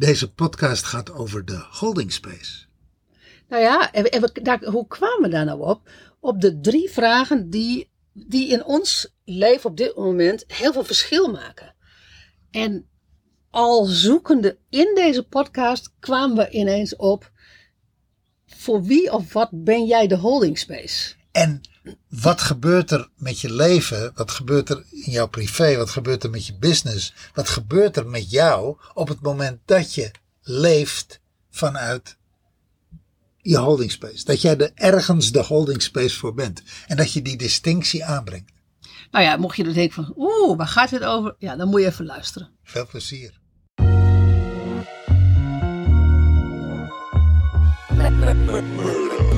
Deze podcast gaat over de holding space. Nou ja, en, en we, daar, hoe kwamen we daar nou op? Op de drie vragen die, die in ons leven op dit moment heel veel verschil maken. En al zoekende in deze podcast kwamen we ineens op. Voor wie of wat ben jij de holding space? En wat gebeurt er met je leven? Wat gebeurt er in jouw privé? Wat gebeurt er met je business? Wat gebeurt er met jou op het moment dat je leeft vanuit je holding space? Dat jij er ergens de holding space voor bent. En dat je die distinctie aanbrengt. Nou ja, mocht je dan denken van, oeh, waar gaat dit over? Ja, dan moet je even luisteren. Veel plezier.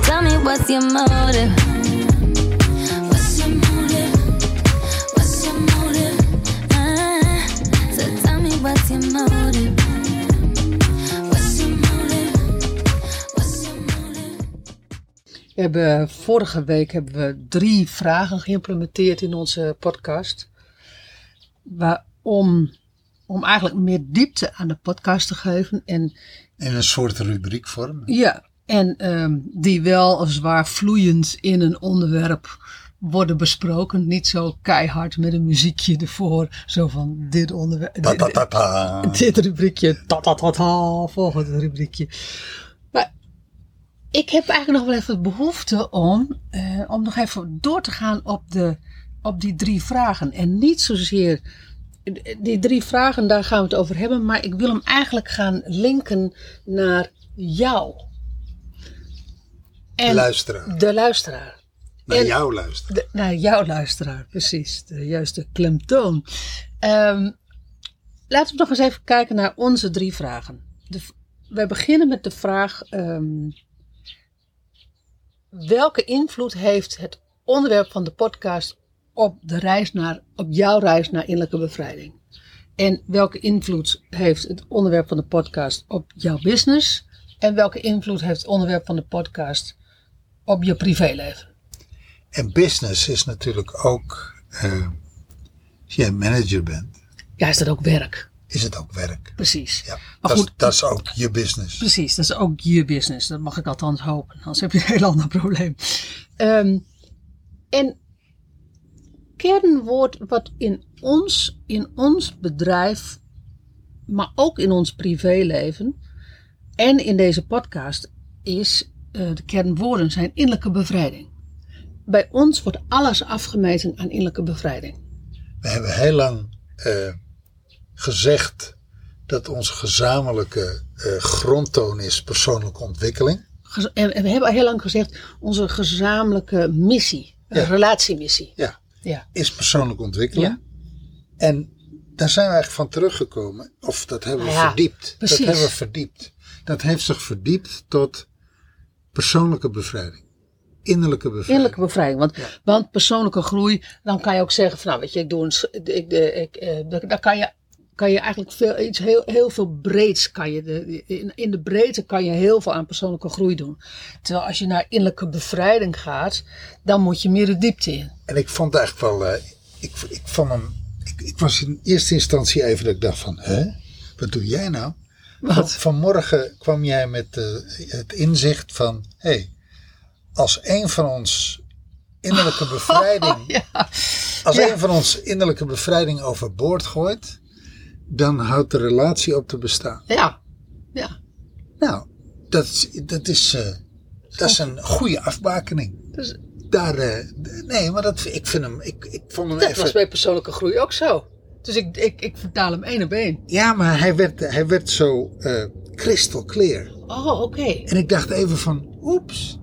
Tell me what's your motive? We hebben, vorige week hebben we drie vragen geïmplementeerd in onze podcast. Waarom, om eigenlijk meer diepte aan de podcast te geven. En In een soort rubriekvorm. Ja, en ehm, die wel zwaar vloeiend in een onderwerp worden besproken. Niet zo keihard met een muziekje ervoor. Zo van dit onderwerp. Dit rubriekje. Ta ta ta ta. Volgende rubriekje. Maar ik heb eigenlijk nog wel even behoefte om, eh, om nog even door te gaan op, de, op die drie vragen. En niet zozeer. Die drie vragen, daar gaan we het over hebben. Maar ik wil hem eigenlijk gaan linken naar jou. En Luisteraar. de luisteraar. Naar en- jou luisteren. De, naar jouw luisteraar, precies. De juiste klemtoon. Ehm, laten we nog eens even kijken naar onze drie vragen. De, wij beginnen met de vraag: ehm, welke invloed heeft het onderwerp van de podcast op, de reis naar, op jouw reis naar innerlijke bevrijding? En welke invloed heeft het onderwerp van de podcast op jouw business? En welke invloed heeft het onderwerp van de podcast op je privéleven? En business is natuurlijk ook, eh, als jij manager bent, Ja, is dat ook werk? is het ook werk. Precies. Ja, Maar dat, goed, is, dat is ook je business. Precies, dat is ook je business. Dat mag ik althans hopen. Anders heb je een heel ander probleem. Ehm, en kernwoord wat in ons, in ons bedrijf, maar ook in ons privéleven en in deze podcast is, eh, de kernwoorden zijn innerlijke bevrijding. Bij ons wordt alles afgemeten aan innerlijke bevrijding. We hebben heel lang eh, gezegd dat onze gezamenlijke eh, grondtoon is persoonlijke ontwikkeling. En we hebben al heel lang gezegd, onze gezamenlijke missie, een Ja. relatiemissie. Ja, Ja. is persoonlijke ontwikkeling. Ja. En daar zijn we eigenlijk van teruggekomen. Of dat hebben we ja, verdiept. precies. Dat hebben we verdiept. Dat heeft zich verdiept tot persoonlijke bevrijding. Innerlijke bevrijding. Innerlijke bevrijding. Want, want persoonlijke groei, dan kan je ook zeggen van nou weet je, ik doe een, ik, ik, eh, dan dan kan je, kan je eigenlijk veel, iets heel, heel veel breeds kan je, de, in, in de breedte kan je heel veel aan persoonlijke groei doen. Terwijl als je naar innerlijke bevrijding gaat, dan moet je meer de diepte in. En ik vond eigenlijk wel, eh, ik, ik vond hem, ik, ik was in eerste instantie even dat ik dacht van, hè, wat doe jij nou? Van, Wat? vanmorgen kwam jij met eh, het inzicht van, hé, hey, als een van ons innerlijke bevrijding, Ja. als Ja. een van ons innerlijke bevrijding overboord gooit, dan houdt de relatie op te bestaan. Ja. Ja. Nou, dat is, dat is, eh, dat is een goede afbakening. Dus Daar, eh, nee, maar dat, ik vind hem, ik, ik vond hem dat even... was bij persoonlijke groei ook zo. Dus ik, ik, ik vertaal hem één op één. Ja, maar hij werd, hij werd zo eh crystal clear. Oh, oké. En ik dacht even van, oeps.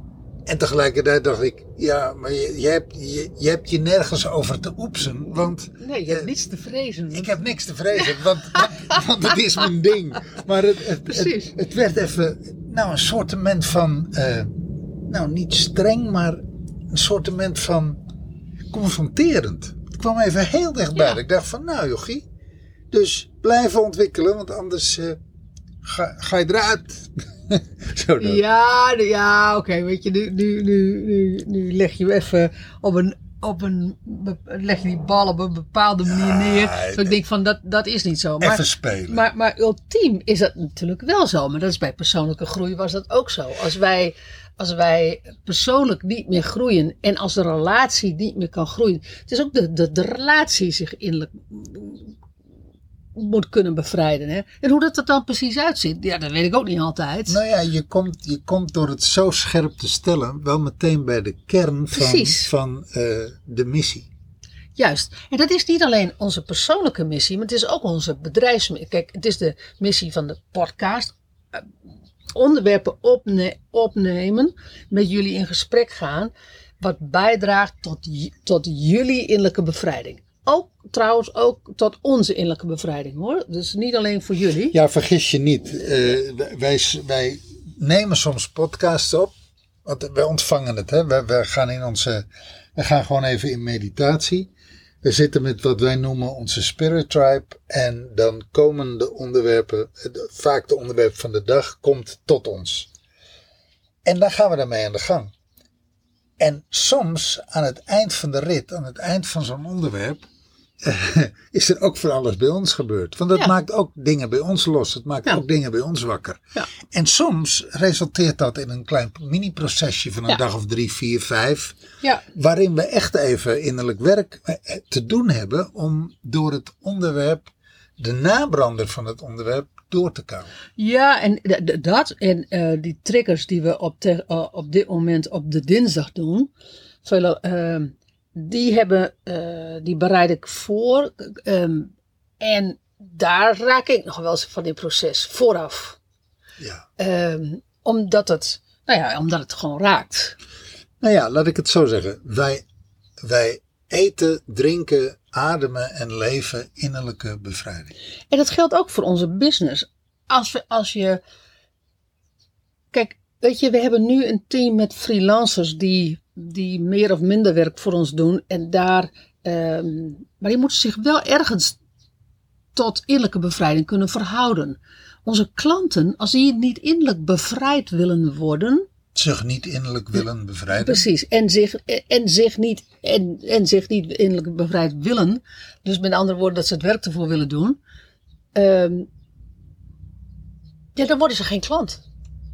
En tegelijkertijd dacht ik, ja, maar je, je, hebt, je, je hebt je nergens over te oepsen. Want Nee, je hebt eh, niets te vrezen. ik heb niks te vrezen, want, want, want het is mijn ding. Maar het, het, het, het werd even, nou, een soortement van, eh, nou, niet streng, maar een soortement van confronterend. Het kwam even heel dichtbij. Ja. Ik dacht van, nou jochie, dus blijven ontwikkelen, want anders eh, ga, ga je eruit. Zo dat. Ja, ja oké. weet je, nu, nu, nu, nu, nu leg je even op een op een, leg je die bal op een bepaalde manier neer. Zo ik denk van, dat, dat is niet zo. Maar, Even spelen. maar, maar ultiem is dat natuurlijk wel zo. Maar dat is bij persoonlijke groei was dat ook zo. Als wij, als wij persoonlijk niet meer groeien en als de relatie niet meer kan groeien. Het is ook de, de, de relatie zich innerlijk moet kunnen bevrijden. Hè? En hoe dat er dan precies uitziet, ja, dat weet ik ook niet altijd. Nou ja, je komt, je komt door het zo scherp te stellen wel meteen bij de kern van, Precies. van eh, de missie. Juist. En dat is niet alleen onze persoonlijke missie, maar het is ook onze bedrijfsmissie. Kijk, het is de missie van de podcast. Eh, Onderwerpen opne- opnemen, met jullie in gesprek gaan, wat bijdraagt tot, tot jullie innerlijke bevrijding. Ook trouwens ook tot onze innerlijke bevrijding hoor. Dus niet alleen voor jullie. Ja, vergis je niet. eh, wij, wij nemen soms podcasts op. Want wij ontvangen het. Hè? Gaan in onze. We gaan gewoon even in meditatie. We zitten met wat wij noemen onze spirit tribe. En dan komen de onderwerpen. eh, Vaak de onderwerp van de dag komt tot ons. En dan gaan we daarmee aan de gang. En soms aan het eind van de rit, aan het eind van zo'n onderwerp, is er ook van alles bij ons gebeurd. Want dat Ja. maakt ook dingen bij ons los. Het maakt Ja. ook dingen bij ons wakker. Ja. En soms resulteert dat in een klein mini-procesje van een dag of drie, vier, vijf. Ja, Waarin we echt even innerlijk werk eh, te doen hebben om door het onderwerp, de nabrander van het onderwerp, door te komen. Ja, en dat en eh, die triggers die we op, te- eh, op dit moment op de dinsdag doen, ehm, die, hebben, eh, die bereid ik voor. ehm, en daar raak ik nog wel eens van dit proces vooraf. Ja. Ehm, omdat, het, nou ja, omdat het gewoon raakt. Nou ja, laat ik het zo zeggen. Wij, wij eten, drinken, ademen en leven innerlijke bevrijding. En dat geldt ook voor onze business. Als, we, als je. Kijk, weet je, we hebben nu een team met freelancers die, die meer of minder werk voor ons doen. En daar. ehm, maar die moeten zich wel ergens tot innerlijke bevrijding kunnen verhouden. Onze klanten, als die niet innerlijk bevrijd willen worden. Zich niet innerlijk willen bevrijden. Precies. En zich, en zich, niet, en, en zich niet innerlijk bevrijd willen. Dus met andere woorden, dat ze het werk ervoor willen doen. ehm, ja, dan worden ze geen klant.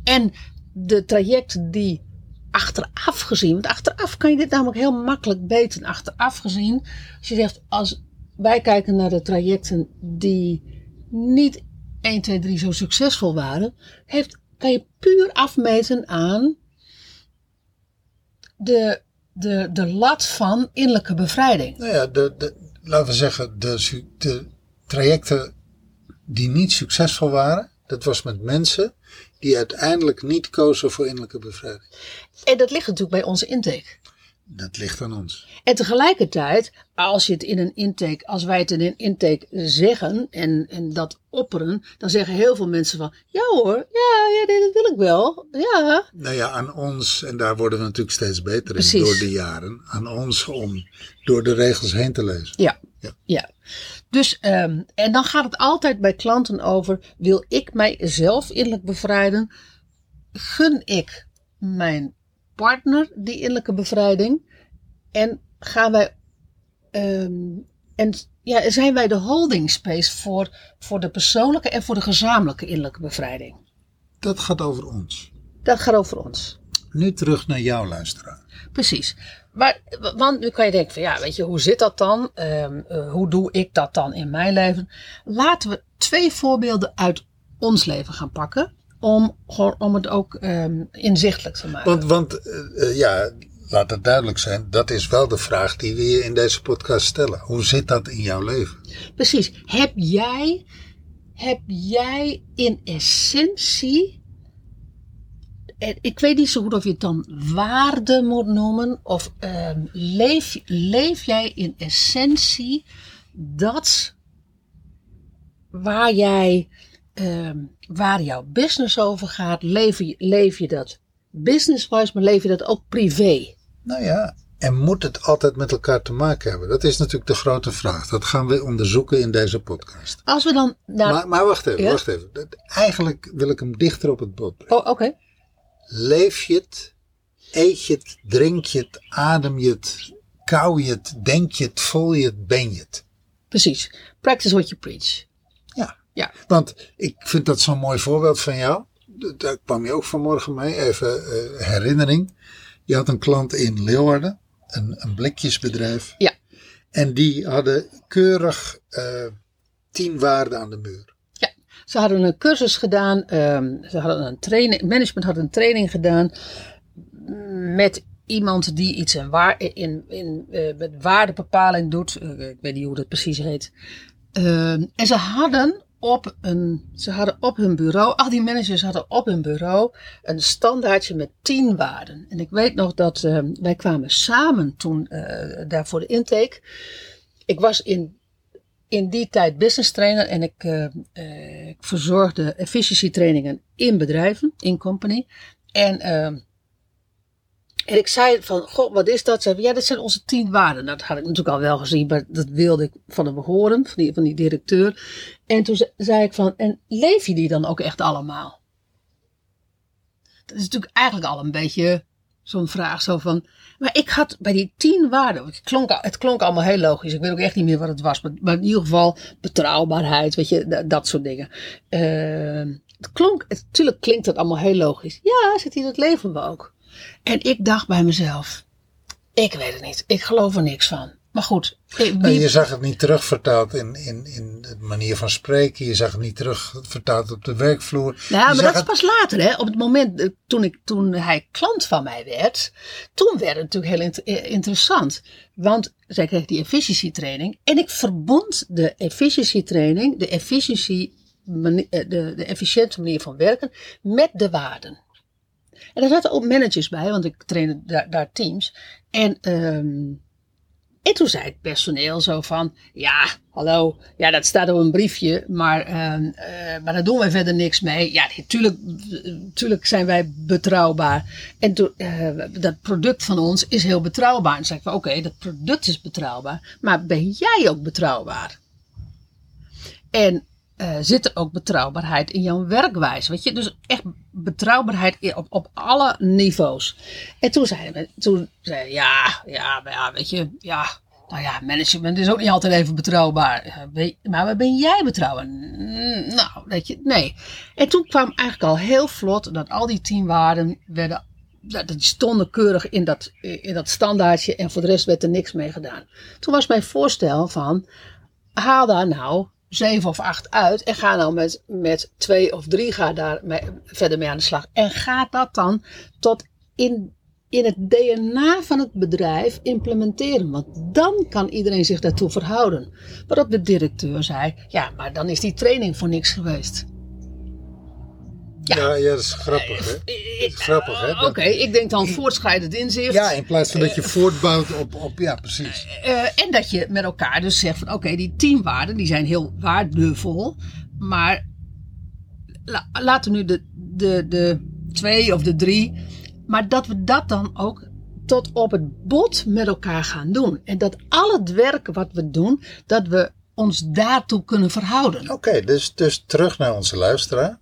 En de trajecten die achteraf gezien, want achteraf kan je dit namelijk heel makkelijk weten. Achteraf gezien, als je zegt, als wij kijken naar de trajecten die niet 1, 2, 3 zo succesvol waren, heeft, kan je puur afmeten aan de, de, de lat van innerlijke bevrijding. Nou ja, de, de, laten we zeggen, de, de trajecten die niet succesvol waren, dat was met mensen die uiteindelijk niet kozen voor innerlijke bevrijding. En dat ligt natuurlijk bij onze intake. Dat ligt aan ons. En tegelijkertijd, als je het in een intake, als wij het in een intake zeggen en, en dat opperen, dan zeggen heel veel mensen van, ja hoor, ja, ja dat wil ik wel, ja. Nou ja, aan ons, en daar worden we natuurlijk steeds beter Precies. in door de jaren, aan ons om door de regels heen te lezen. Ja. Ja. ja. Dus, ehm, en dan gaat het altijd bij klanten over, wil ik mijzelf innerlijk bevrijden? Gun ik mijn partner die innerlijke bevrijding? En gaan wij, ehm, en ja, zijn wij de holding space voor, voor de persoonlijke en voor de gezamenlijke innerlijke bevrijding? Dat gaat over ons. Dat gaat over ons. Nu terug naar jouw luisteraar. Precies. Maar, want nu kan je denken van ja, weet je, hoe zit dat dan? Ehm, eh, hoe doe ik dat dan in mijn leven? Laten we twee voorbeelden uit ons leven gaan pakken. Om, om het ook ehm, inzichtelijk te maken. Want, want eh, eh, ja, laat het duidelijk zijn, dat is wel de vraag die we je in deze podcast stellen. Hoe zit dat in jouw leven? Precies. Heb jij, heb jij in essentie. en Ik weet niet zo goed of je het dan waarde moet noemen. Of ehm, leef, leef jij in essentie dat waar jij. Ehm, waar jouw business over gaat, leef je, leef je dat business-wise, maar leef je dat ook privé? Nou ja, en moet het altijd met elkaar te maken hebben? Dat is natuurlijk de grote vraag. Dat gaan we onderzoeken in deze podcast. Als we dan naar. Maar, maar wacht even, Ja? wacht even. Eigenlijk wil ik hem dichter op het bot brengen. oh, oké. Leef je het? Eet je het? Drink je het? Adem je het? kou je het, denk je het, voel je het, ben je het. Precies. Practice what you preach. Ja. Ja. Want ik vind dat zo'n mooi voorbeeld van jou. Daar kwam je ook vanmorgen mee. Even eh, herinnering. Je had een klant in Leeuwarden. Een, een blikjesbedrijf. Ja. En die hadden keurig eh, tien waarden aan de muur. Ze hadden een cursus gedaan. ehm, ze hadden een training. Management had een training gedaan. Met iemand die iets in, waar, in, in, eh, met waardebepaling doet. Ik weet niet hoe dat precies heet. Ehm, en ze hadden op een, ze hadden op hun bureau, al die managers hadden op hun bureau een standaardje met tien waarden. En ik weet nog dat ehm, wij kwamen samen toen eh, daar voor de intake. Ik was in, in die tijd business trainer en ik, eh, eh, ik verzorgde efficiency trainingen in bedrijven, in company. En, ehm, en ik zei van, goh, wat is dat? Ze ja, dat zijn onze tien waarden. Nou, dat had ik natuurlijk al wel gezien, maar dat wilde ik van hem horen, van die, van die directeur. En toen ze- zei ik van, en leef je die dan ook echt allemaal? Dat is natuurlijk eigenlijk al een beetje zo'n vraag zo van. Maar ik had bij die tien waarden, het klonk, het klonk allemaal heel logisch. Ik weet ook echt niet meer wat het was. Maar, in ieder geval betrouwbaarheid, weet je, dat, soort dingen. Ehm, het klonk, natuurlijk klinkt dat allemaal heel logisch. Ja, zit hier, dat leven we ook. En ik dacht bij mezelf, ik weet het niet. Ik geloof er niks van. Maar goed. wie- Nou, je zag het niet terugvertaald in, in, in de manier van spreken. Je zag het niet terugvertaald op de werkvloer. Nou, Je maar dat is pas later, hè? Op het moment eh, toen, ik, toen hij klant van mij werd, toen werd het natuurlijk heel eh, interessant. Want zij kreeg die efficiency training en ik verbond de efficiency training, de, efficiency, mani- eh, de, de efficiënte manier van werken, met de waarden. En daar zaten ook managers bij, want ik trainde daar, daar teams. En, en toen zei het personeel zo van, ja, hallo, ja, dat staat op een briefje, maar, ehm, eh, maar daar doen wij verder niks mee. Ja, natuurlijk tuurlijk zijn wij betrouwbaar. En toen, eh, dat product van ons is heel betrouwbaar. En dan zeg ik oké, dat product is betrouwbaar, maar ben jij ook betrouwbaar? En eh, zit er ook betrouwbaarheid in jouw werkwijze? Weet je, dus echt betrouwbaarheid op, op alle niveaus. En toen zei hij, toen zei ja, ja, maar ja, weet je, ja, nou ja, management is ook niet altijd even betrouwbaar. Eh, Maar waar ben jij betrouwbaar? Mm, Nou, weet je, nee. En toen kwam eigenlijk al heel vlot dat al die tien waarden werden, dat die stonden keurig in dat, in dat standaardje en voor de rest werd er niks mee gedaan. Toen was mijn voorstel van, haal daar nou zeven of acht uit en ga nou met, met twee of drie ga daar verder mee aan de slag. En ga dat dan tot in, in het DNA van het bedrijf implementeren. Want dan kan iedereen zich daartoe verhouden. Waarop de directeur zei, ja, maar dan is die training voor niks geweest. Ja, ja, dat is grappig, hè? Dat is grappig, hè? Eh, Oké, ik denk dan voortschrijdend inzicht. Ja, in plaats van dat je voortbouwt op, op ja, precies. Eh, en dat je met elkaar dus zegt van oké, die tien waarden die zijn heel waardevol. Maar la- laten we nu de, de, de twee of de drie. Maar dat we dat dan ook tot op het bot met elkaar gaan doen. En dat al het werk wat we doen, dat we ons daartoe kunnen verhouden. Oké, dus, dus terug naar onze luisteraar.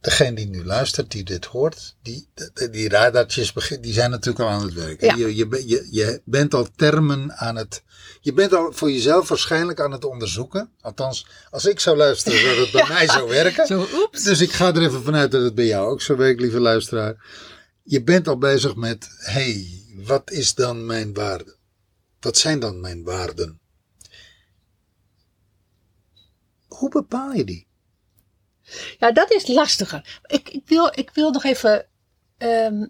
Degene die nu luistert, die dit hoort, die, die, radartjes begin- die zijn natuurlijk al aan het werk. Ja. Je, je, je, je bent al termen aan het. Je bent al voor jezelf waarschijnlijk aan het onderzoeken. Althans, als ik zou luisteren, zou het bij mij zo werken. Zo, oeps. Dus ik ga er even vanuit dat het bij jou ook zo werkt, lieve luisteraar. Je bent al bezig met, hey, wat is dan mijn waarde? Wat zijn dan mijn waarden? Hoe bepaal je die? Ja, dat is lastiger. Ik, ik, wil, ik wil nog even. ehm,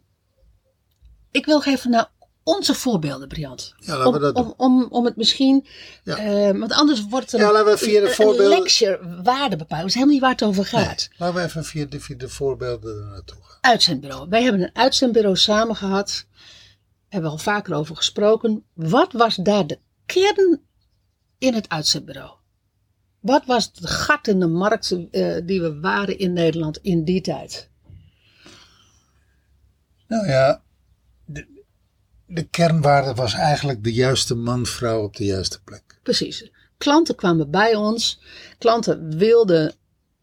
ik wil nog even naar onze voorbeelden, Briant. Ja, laten we om, dat doen. om, om, om het misschien. Ja. eh, want anders wordt het Ja, laten we via de een- voorbeelden- een lecture waarde bepalen. Dat is helemaal niet waar het over gaat. Laten we even via de, via de voorbeelden er naartoe gaan. Uitzendbureau. Wij hebben een uitzendbureau samen gehad. Hebben we al vaker over gesproken. Wat was daar de kern in het uitzendbureau? Wat was het gat in de markt eh, die we waren in Nederland in die tijd? Nou ja, de, de kernwaarde was eigenlijk de juiste man, vrouw op de juiste plek. Precies. Klanten kwamen bij ons. Klanten wilden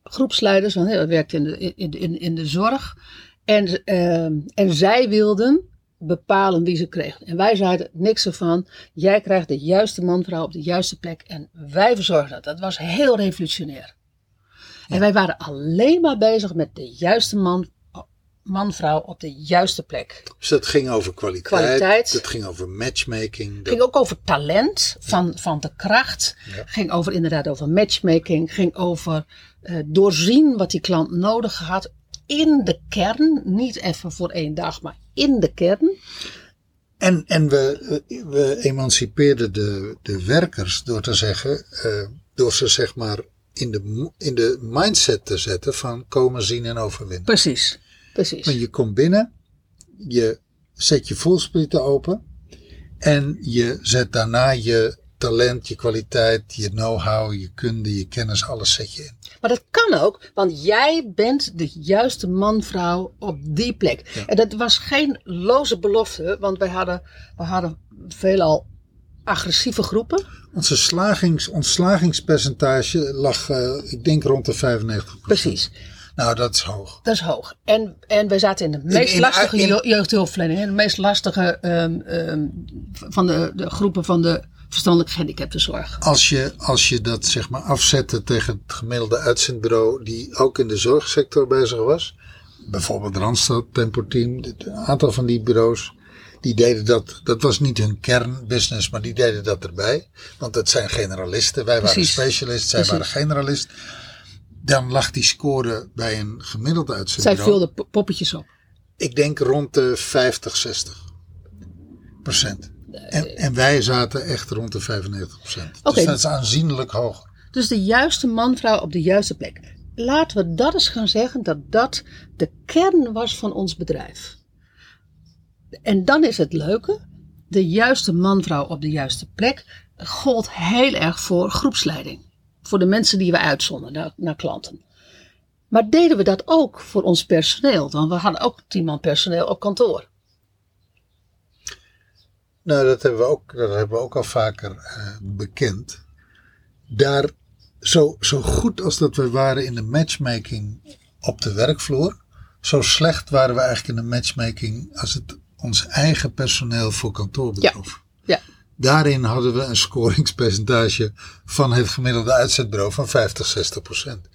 groepsleiders, want hij werkte in de, in, in, in de zorg. En, ehm, en zij wilden bepalen wie ze kregen. En wij zeiden niks ervan. Jij krijgt de juiste man-vrouw op de juiste plek. En wij verzorgen dat. Dat was heel revolutionair. En wij waren alleen maar bezig met de juiste man, man-vrouw op de juiste plek. Dus dat ging over kwaliteit. Kwaliteit. Dat ging over matchmaking. Het ging ook over talent van, van de kracht. Ja. Ging over inderdaad over matchmaking. Ging over eh, doorzien wat die klant nodig had. In de kern. Niet even voor één dag, maar in de kern. En, en we, we emancipeerden de, de werkers door te zeggen, eh, door ze zeg maar in de, in de mindset te zetten van komen, zien en overwinnen. Precies. Precies. Want je komt binnen, je zet je voelsprieten open en je zet daarna je talent, je kwaliteit, je know-how, je kunde, je kennis, alles zet je in. Maar dat kan ook, want jij bent de juiste man-vrouw op die plek. En dat was geen loze belofte, want wij hadden, we hadden veelal agressieve groepen. Onze slagings, ons slagingspercentage lag, eh, ik denk, rond de 95%. Precies. Nou, dat is hoog. Dat is hoog. En, en wij zaten in de meest in- lastige in- je- jeugdhulpverlening. hè, De meest lastige ehm, ehm, van de, de groepen van de verstandelijk gehandicaptenzorg. Als je, als je dat zeg maar afzette tegen het gemiddelde uitzendbureau die ook in de zorgsector bezig was. Bijvoorbeeld Randstad, Tempo Team, een aantal van die bureaus. Die deden dat, dat was niet hun kernbusiness, maar die deden dat erbij. Want dat zijn generalisten. Wij waren specialist, zij Precies. waren generalist. Dan lag die score bij een gemiddeld Zij uitzendbureau. vulden po- poppetjes op. Ik denk rond de 50, 60 procent. En, en wij zaten echt rond de 95 procent. Oké. Dus dat is aanzienlijk hoger. Dus de juiste man-vrouw op de juiste plek. Laten we dat eens gaan zeggen dat dat de kern was van ons bedrijf. En dan is het leuke. De juiste man-vrouw op de juiste plek gold heel erg voor groepsleiding. Voor de mensen die we uitzonden naar, naar klanten. Maar deden we dat ook voor ons personeel? Want we hadden ook tien man personeel op kantoor. Nou, dat hebben we ook, dat hebben we ook al vaker eh, bekend. Daar, zo, zo goed als dat we waren in de matchmaking op de werkvloer, zo slecht waren we eigenlijk in de matchmaking als het ons eigen personeel voor kantoor betrof. Ja, Daarin hadden we een scoringspercentage van het gemiddelde uitzetbureau van 50, 60 procent.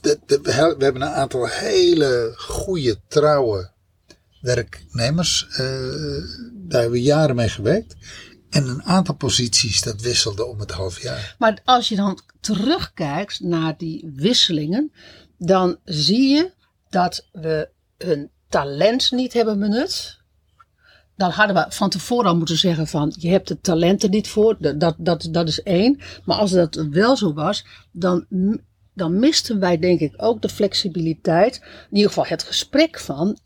We hebben een aantal hele goede, trouwe werknemers. eh, daar hebben we jaren mee gewerkt. En een aantal posities, dat wisselde om het half jaar. Maar als je dan terugkijkt naar die wisselingen, dan zie je dat we hun talent niet hebben benut. Dan hadden we van tevoren al moeten zeggen van je hebt het talent er niet voor. Dat, dat, dat is één. Maar als dat wel zo was, dan, dan misten wij denk ik ook de flexibiliteit. In ieder geval het gesprek van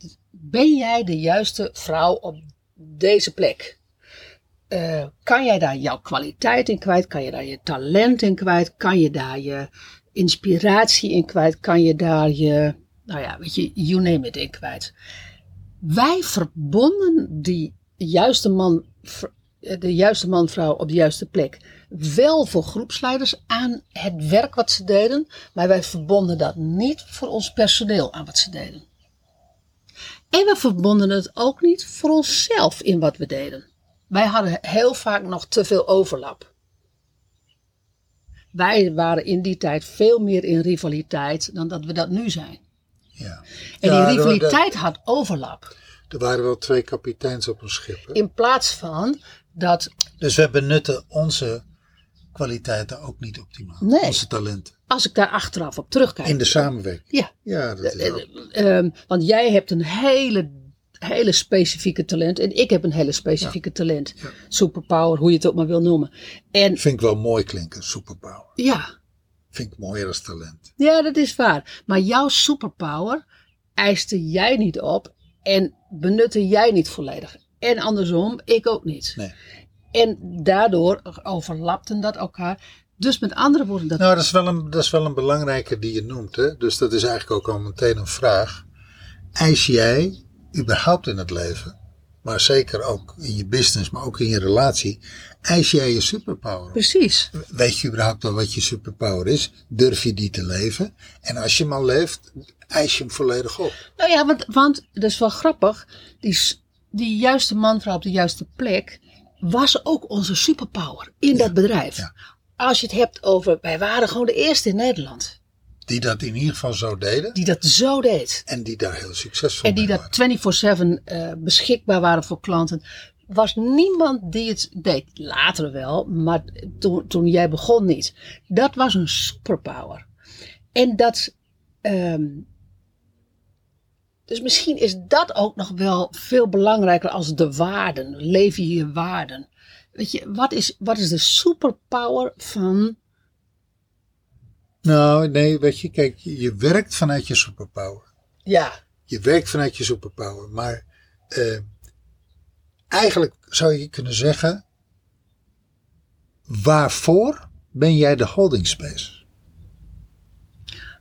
ben jij de juiste vrouw op deze plek? Eh, kan jij daar jouw kwaliteit in kwijt? Kan je daar je talent in kwijt? Kan je daar je inspiratie in kwijt? Kan je daar je, nou ja, weet je, you name it in kwijt? Wij verbonden die juiste man, eh, de juiste man-vrouw op de juiste plek wel voor groepsleiders aan het werk wat ze deden, maar wij verbonden dat niet voor ons personeel aan wat ze deden. En we verbonden het ook niet voor onszelf in wat we deden. Wij hadden heel vaak nog te veel overlap. Wij waren in die tijd veel meer in rivaliteit dan dat we dat nu zijn. Ja. En Ja, die rivaliteit had overlap. Er waren wel twee kapiteins op een schip. hè? In plaats van dat, Dus we benutten onze kwaliteiten ook niet optimaal. Nee. Onze talenten. als ik daar achteraf op terugkijk. In de samenwerking. Ja, Ja, dat is wel. ehm, want jij hebt een hele, hele specifieke talent en ik heb een hele specifieke talent. Superpower, hoe je het ook maar wil noemen. En Vind ik wel mooi klinken, superpower. ja, Vind ik mooier als talent. Ja, dat is waar. Maar jouw superpower eiste jij niet op en benutte jij niet volledig. En andersom, ik ook niet. Nee. En daardoor overlapten dat elkaar. Dus met andere woorden, dat, Nou, dat is, wel een, dat is wel een belangrijke die je noemt. Hè? Dus dat is eigenlijk ook al meteen een vraag. Eis jij überhaupt in het leven, maar zeker ook in je business, maar ook in je relatie, eis jij je superpower? precies. Weet je überhaupt wel wat je superpower is? Durf je die te leven? En als je hem al leeft, eis je hem volledig op. Nou ja, want, want dat is wel grappig. Die, die juiste man, vrouw op de juiste plek was ook onze superpower in dat bedrijf. Als je het hebt over, wij waren gewoon de eerste in Nederland Die dat in ieder geval zo deden. die dat zo deed. En die daar heel succesvol En die dat 24-7 eh, beschikbaar waren voor klanten. Was niemand die het deed. Later wel, maar toen, toen jij begon niet. Dat was een superpower. En dat. ehm, dus misschien is dat ook nog wel veel belangrijker als de waarden. Leef je je waarden. Weet je, wat is, wat is de superpower van. Nou, nee, weet je, kijk, je je werkt vanuit je superpower. Ja, Je werkt vanuit je superpower. Maar eh, eigenlijk zou je kunnen zeggen: waarvoor ben jij de holding space?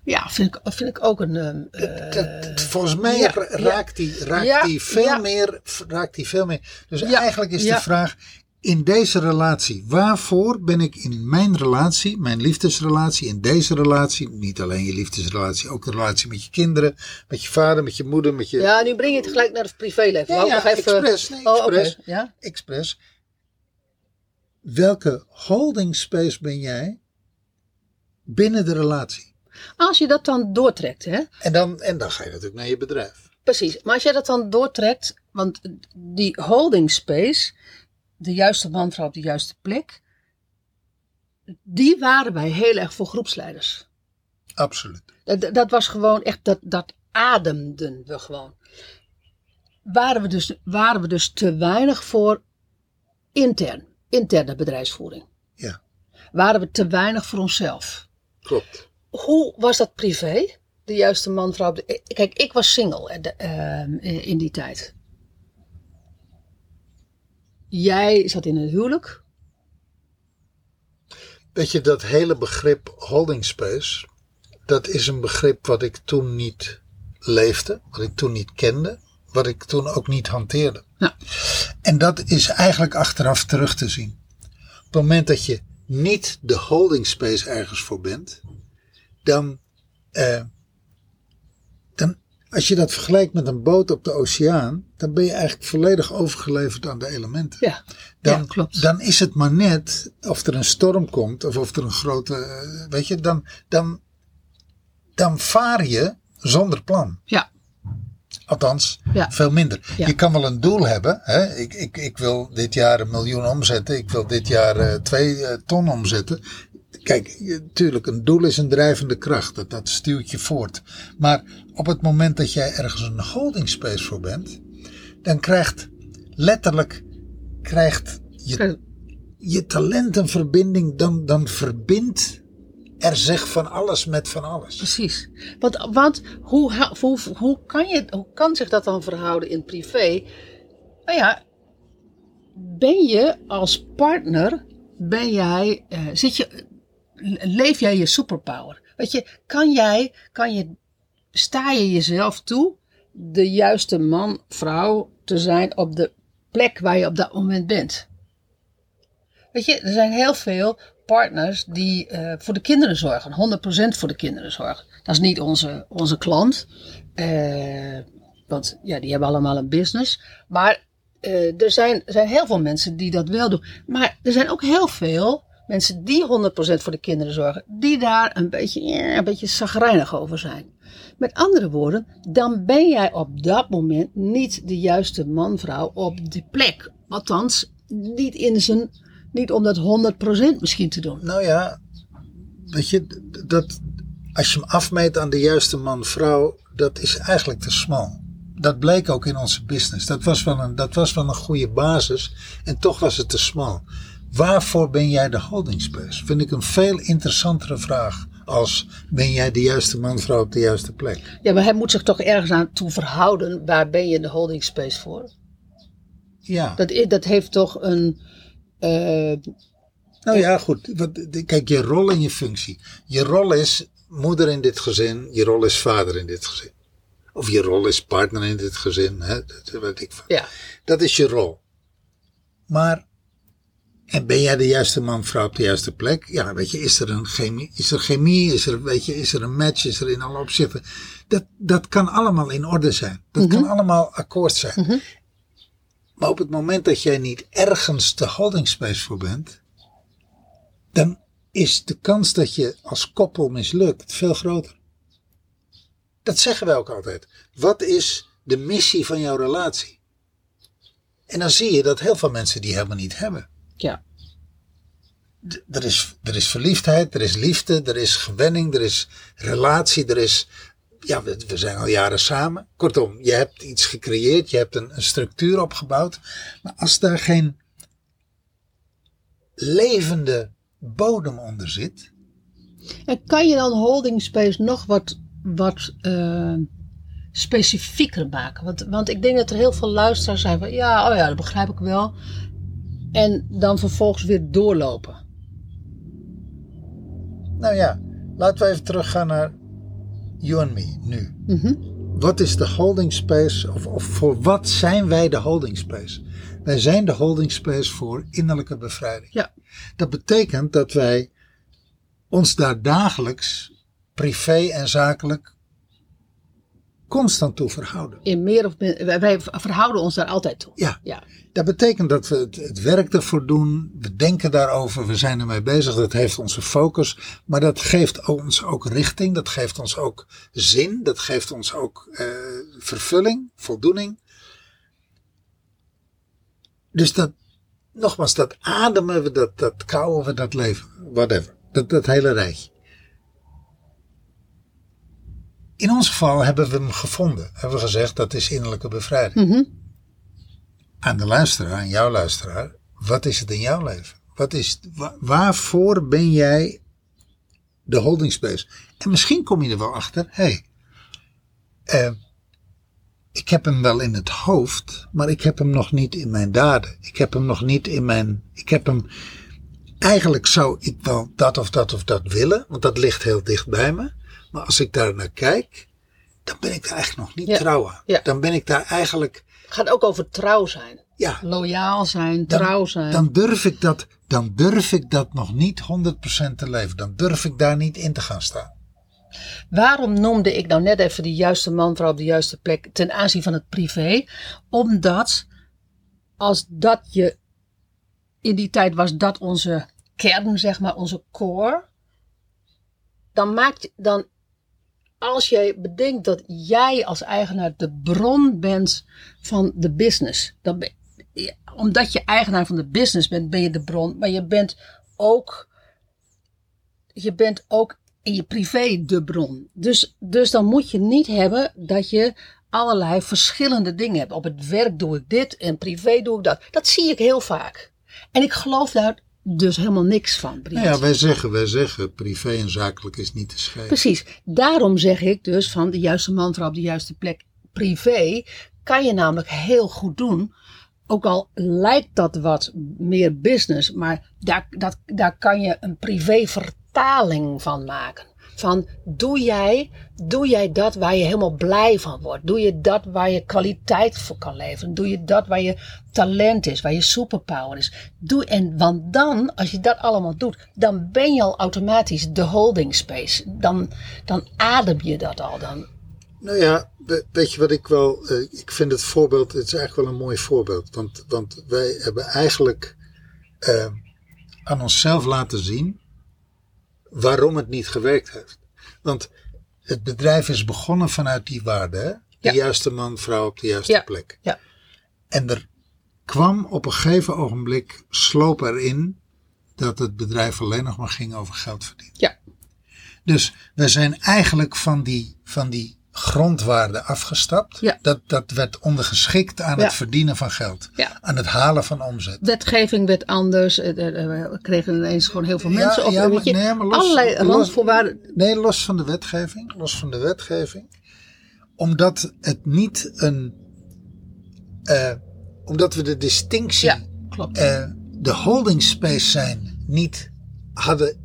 Ja vind, ik, vind ik ook een. ehm, eh, Dat- dat- volgens mij ja, ra- ja. raakt die, raakt Ja, die veel meer. Raakt die veel meer. Dus eigenlijk is de vraag. In deze relatie, waarvoor ben ik in mijn relatie, mijn liefdesrelatie, in deze relatie, niet alleen je liefdesrelatie, ook de relatie met je kinderen, met je vader, met je moeder, met je Ja, nu breng je het gelijk naar het privéleven. Ja, nog even... expres, nee, Oh, oké, expres. Ja? expres. Welke holding space ben jij binnen de relatie? Als je dat dan doortrekt, hè? En dan, en dan ga je natuurlijk naar je bedrijf. Precies. Maar als jij dat dan doortrekt, want die holding space, de juiste man, vrouw op de juiste plek, die waren wij heel erg voor groepsleiders. Absoluut. Dat, dat was gewoon echt, dat, dat ademden we gewoon. Waren we, dus, waren we dus te weinig voor intern, interne bedrijfsvoering. Ja, Waren we te weinig voor onszelf. klopt. Hoe was dat privé? De juiste man, vrouw. op de- Kijk, ik was single eh, de- eh, in die tijd. Jij zat in een huwelijk. Weet je, dat hele begrip holding space, dat is een begrip wat ik toen niet leefde, wat ik toen niet kende, wat ik toen ook niet hanteerde. Ja. En dat is eigenlijk achteraf terug te zien. Op het moment dat je niet de holding space ergens voor bent, dan, eh, dan als je dat vergelijkt met een boot op de oceaan, dan ben je eigenlijk volledig overgeleverd aan de elementen. Ja, Dan, ja klopt. dan is het maar net of er een storm komt of of er een grote, eh, weet je, dan, dan, dan vaar je zonder plan. ja, Althans, Ja. veel minder. Ja. Je kan wel een doel hebben. Hè? Ik, ik, ik wil dit jaar een miljoen omzetten. Ik wil dit jaar eh, twee ton omzetten. Kijk, natuurlijk, een doel is een drijvende kracht. Dat, dat stuurt je voort. Maar op het moment dat jij ergens een holding space voor bent, dan krijgt letterlijk krijgt je, je talent een verbinding. Dan, dan verbindt er zich van alles met van alles. precies. Want, want hoe, hoe, hoe, kan je, hoe kan zich dat dan verhouden in privé? Nou ja, ben je als partner, ben jij, eh, zit je, leef jij je superpower? Weet je, kan jij, kan je, sta je jezelf toe de juiste man, vrouw te zijn op de plek waar je op dat moment bent? Weet je, er zijn heel veel partners die eh, voor de kinderen zorgen, 100% voor de kinderen zorgen. Dat is niet onze, onze klant, eh, want ja, die hebben allemaal een business. Maar eh, er, zijn, zijn heel veel mensen die dat wel doen. Maar er zijn ook heel veel mensen die 100% voor de kinderen zorgen, die daar een beetje, een beetje zagrijnig over zijn. Met andere woorden, dan ben jij op dat moment niet de juiste man-vrouw op die plek. Althans, niet in zijn, niet om dat 100% misschien te doen. Nou ja, weet je, dat, als je hem afmeet aan de juiste man-vrouw, dat is eigenlijk te smal. Dat bleek ook in onze business. Dat was, wel een, dat was wel een goede basis en toch was het te smal. Waarvoor ben jij de holding space? Vind ik een veel interessantere vraag als ben jij de juiste man-vrouw op de juiste plek? Ja, maar hij moet zich toch ergens aan toe verhouden. Waar ben je de holding space voor? Ja. Dat, dat heeft toch een. eh, Nou ja, goed. Kijk, je rol en je functie. Je rol is moeder in dit gezin, je rol is vader in dit gezin. Of je rol is partner in dit gezin, hè? dat weet ik veel. ja, Dat is je rol. Maar, en ben jij de juiste man, vrouw op de juiste plek? Ja, weet je, is er een chemie, is er chemie, is er, weet je, is er een match, is er in alle opzichten. Dat, dat kan allemaal in orde zijn. Dat kan allemaal akkoord zijn. Maar op het moment dat jij niet ergens de holding space voor bent, dan is de kans dat je als koppel mislukt veel groter. Dat zeggen wij ook altijd. Wat is de missie van jouw relatie? En dan zie je dat heel veel mensen die helemaal niet hebben. Ja. Er is, er is verliefdheid, er is liefde, er is gewenning, er is relatie, er is. Ja, we, we zijn al jaren samen. Kortom, je hebt iets gecreëerd, je hebt een, een structuur opgebouwd. Maar als daar geen levende bodem onder zit. En kan je dan holding space nog wat, wat eh, specifieker maken? Want, want ik denk dat er heel veel luisteraars zijn van ja, oh ja, dat begrijp ik wel. En dan vervolgens weer doorlopen. Nou ja, laten we even teruggaan naar you and me nu. Mhm. Wat is de holding space, of, of voor wat zijn wij de holding space? Wij zijn de holding space voor innerlijke bevrijding. Ja. Dat betekent dat wij ons daar dagelijks, privé en zakelijk, constant toe verhouden. In meer of min, wij, verhouden ons daar altijd toe. Ja, Ja. dat betekent dat we het, het werk ervoor doen, we denken daarover, we zijn ermee bezig, dat heeft onze focus, maar dat geeft ons ook richting, dat geeft ons ook zin, dat geeft ons ook eh, vervulling, voldoening. Dus dat, nogmaals, dat ademen we, dat, dat kouwen we, dat leven, whatever, dat, dat hele rijtje. In ons geval hebben we hem gevonden, hebben we gezegd dat is innerlijke bevrijding Mhm. aan de luisteraar, aan jouw luisteraar, wat is het in jouw leven? Wat is, wa- waarvoor ben jij de holding space? En misschien kom je er wel achter, hé, hey, eh, ik heb hem wel in het hoofd, maar ik heb hem nog niet in mijn daden. Ik heb hem nog niet in mijn, ik heb hem, eigenlijk zou ik wel dat of dat of dat willen, want dat ligt heel dicht bij me. Maar als ik daar naar kijk, dan ben ik daar eigenlijk nog niet Ja. trouw aan. Ja. Dan ben ik daar eigenlijk, Het gaat ook over trouw zijn. ja, Loyaal zijn, dan, trouw zijn. Dan durf ik dat, dan durf ik dat nog niet 100% te leven. Dan durf ik daar niet in te gaan staan. Waarom noemde ik nou net even de juiste man, vrouw op de juiste plek ten aanzien van het privé? Omdat als dat je in die tijd was dat onze kern, zeg maar, onze core, dan maakt dan als jij bedenkt dat jij als eigenaar de bron bent van de business, dan ben, omdat je eigenaar van de business bent, ben je de bron, maar je bent ook je bent ook in je privé de bron. Dus, dus dan moet je niet hebben dat je allerlei verschillende dingen hebt. Op het werk doe ik dit en privé doe ik dat. Dat zie ik heel vaak. En ik geloof daar dus helemaal niks van. Nou ja, wij zeggen, wij zeggen, privé en zakelijk is niet te scheiden. Precies. Daarom zeg ik dus van de juiste man, vrouw op de juiste plek. Privé kan je namelijk heel goed doen. Ook al lijkt dat wat meer business, maar daar, dat, daar kan je een privé vertaling van maken. Van doe jij, doe jij dat waar je helemaal blij van wordt? Doe je dat waar je kwaliteit voor kan leveren? Doe je dat waar je talent is, waar je superpower is? Doe, en want dan, als je dat allemaal doet, dan ben je al automatisch de holding space. Dan, dan adem je dat al. Dan, Nou ja, we- weet je wat ik wel, eh, ik vind het voorbeeld, het is eigenlijk wel een mooi voorbeeld. Want, want wij hebben eigenlijk eh, aan onszelf laten zien waarom het niet gewerkt heeft. Want het bedrijf is begonnen vanuit die waarde, hè? De Ja. juiste man, vrouw op de juiste Ja. plek. ja, En er kwam op een gegeven ogenblik sloop erin dat het bedrijf alleen nog maar ging over geld verdienen. ja, Dus we zijn eigenlijk van die, van die grondwaarde afgestapt. Ja. Dat, dat werd ondergeschikt aan Ja. het verdienen van geld. Ja. Aan het halen van omzet. wetgeving werd anders. eh, eh, eh, We kregen ineens gewoon heel veel mensen Ja, op. weet je, nee, maar los- allerlei los- randvoorwaarden. Nee, los van de wetgeving. Los van de wetgeving. Omdat het niet een. omdat we de distinctie. Ja, klopt. de holding space zijn niet hadden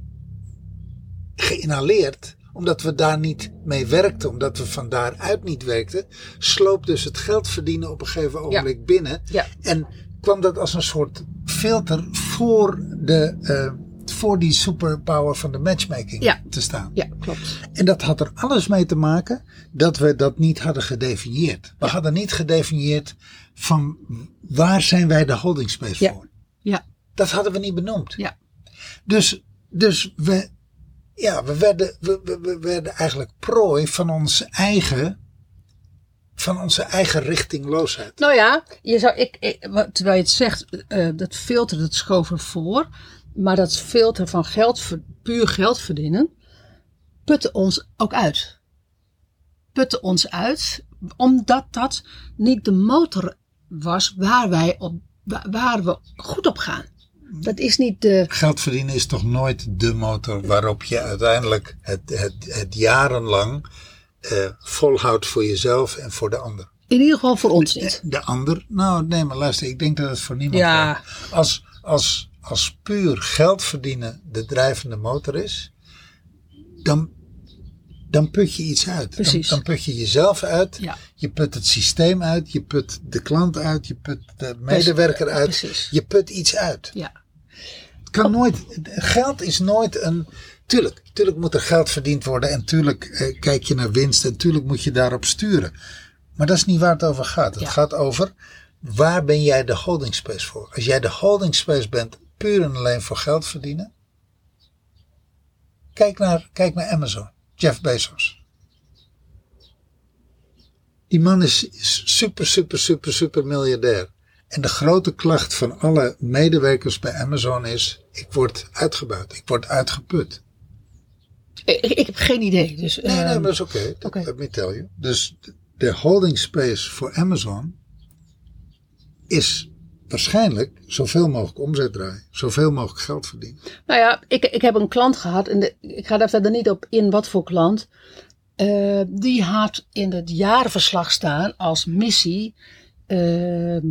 geïnhaleerd, omdat we daar niet mee werkten, omdat we van daaruit niet werkten, sloop dus het geld verdienen op een gegeven ogenblik binnen. Ja. En kwam dat als een soort filter voor de, eh, voor die superpower van de matchmaking Ja. te staan. Ja, klopt. En dat had er alles mee te maken dat we dat niet hadden gedefinieerd. We hadden niet gedefinieerd van waar zijn wij de holding space voor. Ja, Dat hadden we niet benoemd. ja. Dus, dus we, ja, we, werden, we, we, we werden eigenlijk prooi van onze eigen, van onze eigen richtingloosheid. Nou ja, je zou, ik, terwijl je het zegt, eh, dat filter, dat schoof voor. Maar dat filter van geld, puur geld verdienen, putte ons ook uit. Putte ons uit, omdat dat niet de motor was waar wij op, wa- waar we goed op gaan. Dat is niet de, Geld verdienen is toch nooit de motor waarop je uiteindelijk het, het, het jarenlang eh, volhoudt voor jezelf en voor de ander. in ieder geval voor ons niet. De ander? Nou, nee, maar luister, ik denk dat het voor niemand Ja. Als, als, als puur geld verdienen de drijvende motor is, dan, dan put je iets uit. Dan, Precies. dan put je jezelf uit, Ja. je put het systeem uit, je put de klant uit, je put de medewerker uit. Precies. Je put iets uit. Ja, Het kan nooit, geld is nooit een. Tuurlijk, tuurlijk moet er geld verdiend worden en tuurlijk eh, kijk je naar winst en tuurlijk moet je daarop sturen. Maar dat is niet waar het over gaat. Het Ja. gaat over waar ben jij de holding space voor? Als jij de holding space bent puur en alleen voor geld verdienen. Kijk naar, kijk naar Amazon, Jeff Bezos. Die man is is super, super, super, super miljardair. En de grote klacht van alle medewerkers bij Amazon is: ik word uitgebuit, ik word uitgeput. ik, ik heb geen idee. Dus, Nee, nee, ehm, maar dat is oké. Oké. Let me tell you. Dus de holding space voor Amazon is waarschijnlijk zoveel mogelijk omzet draaien, zoveel mogelijk geld verdienen. Nou ja, ik, ik heb een klant gehad, en de, ik ga daar verder niet op in wat voor klant. Eh, die had in het jaarverslag staan als missie ehm,